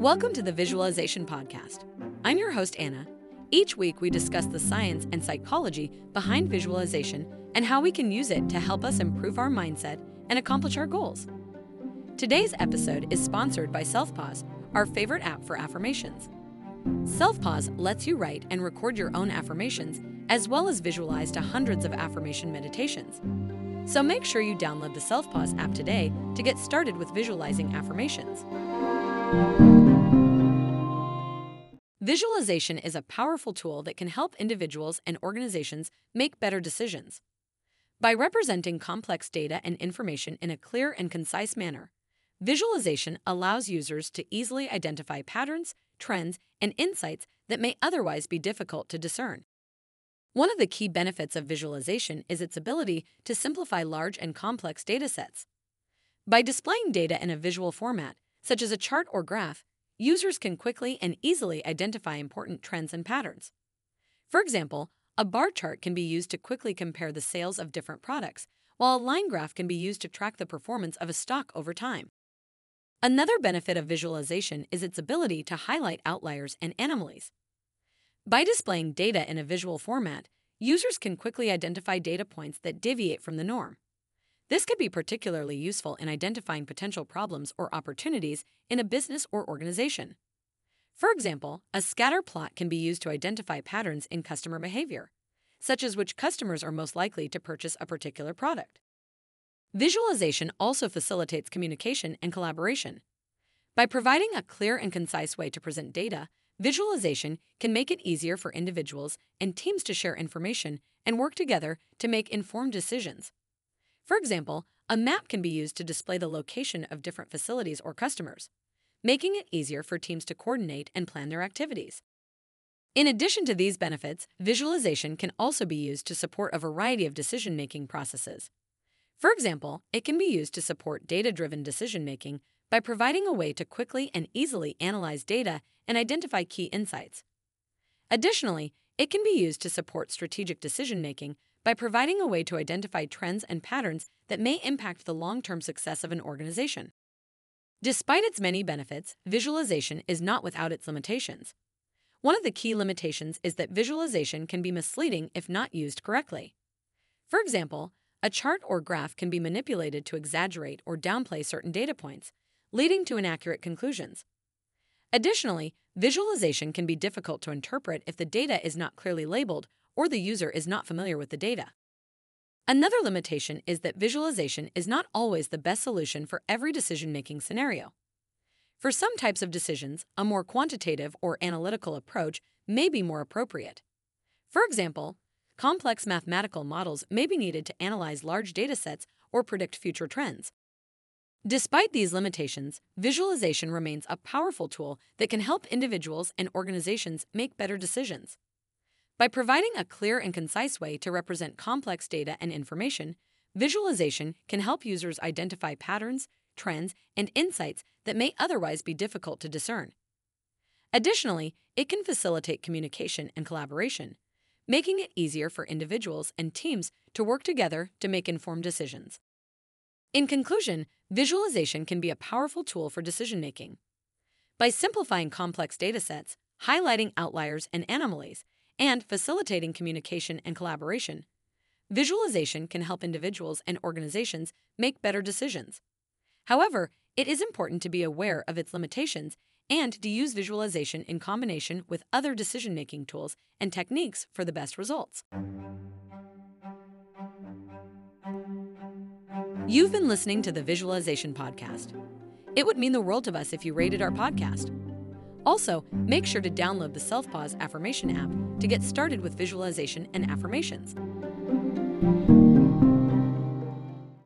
Welcome to the Visualization Podcast. I'm your host, Anna. Each week, we discuss the science and psychology behind visualization and how we can use it to help us improve our mindset and accomplish our goals. Today's episode is sponsored by SelfPause, our favorite app for affirmations. SelfPause lets you write and record your own affirmations, as well as visualize to hundreds of affirmation meditations. So make sure you download the SelfPause app today to get started with visualizing affirmations. Visualization is a powerful tool that can help individuals and organizations make better decisions. By representing complex data and information in a clear and concise manner, visualization allows users to easily identify patterns, trends, and insights that may otherwise be difficult to discern. One of the key benefits of visualization is its ability to simplify large and complex data sets. By displaying data in a visual format, such as a chart or graph, users can quickly and easily identify important trends and patterns. For example, a bar chart can be used to quickly compare the sales of different products, while a line graph can be used to track the performance of a stock over time. Another benefit of visualization is its ability to highlight outliers and anomalies. By displaying data in a visual format, users can quickly identify data points that deviate from the norm. This could be particularly useful in identifying potential problems or opportunities in a business or organization. For example, a scatter plot can be used to identify patterns in customer behavior, such as which customers are most likely to purchase a particular product. Visualization also facilitates communication and collaboration. By providing a clear and concise way to present data, visualization can make it easier for individuals and teams to share information and work together to make informed decisions. For example, a map can be used to display the location of different facilities or customers, making it easier for teams to coordinate and plan their activities. In addition to these benefits, visualization can also be used to support a variety of decision making processes. For example, it can be used to support data driven decision making by providing a way to quickly and easily analyze data and identify key insights. Additionally, it can be used to support strategic decision making by providing a way to identify trends and patterns that may impact the long term success of an organization. Despite its many benefits, visualization is not without its limitations. One of the key limitations is that visualization can be misleading if not used correctly. For example, a chart or graph can be manipulated to exaggerate or downplay certain data points, leading to inaccurate conclusions. Additionally, visualization can be difficult to interpret if the data is not clearly labeled or the user is not familiar with the data. Another limitation is that visualization is not always the best solution for every decision making scenario. For some types of decisions, a more quantitative or analytical approach may be more appropriate. For example, complex mathematical models may be needed to analyze large data sets or predict future trends. Despite these limitations, visualization remains a powerful tool that can help individuals and organizations make better decisions. By providing a clear and concise way to represent complex data and information, visualization can help users identify patterns, trends, and insights that may otherwise be difficult to discern. Additionally, it can facilitate communication and collaboration, making it easier for individuals and teams to work together to make informed decisions. In conclusion, visualization can be a powerful tool for decision making. By simplifying complex data sets, highlighting outliers and anomalies, and facilitating communication and collaboration. Visualization can help individuals and organizations make better decisions. However, it is important to be aware of its limitations and to use visualization in combination with other decision making tools and techniques for the best results. You've been listening to the Visualization Podcast. It would mean the world to us if you rated our podcast. Also, make sure to download the Self-Pause Affirmation app to get started with visualization and affirmations.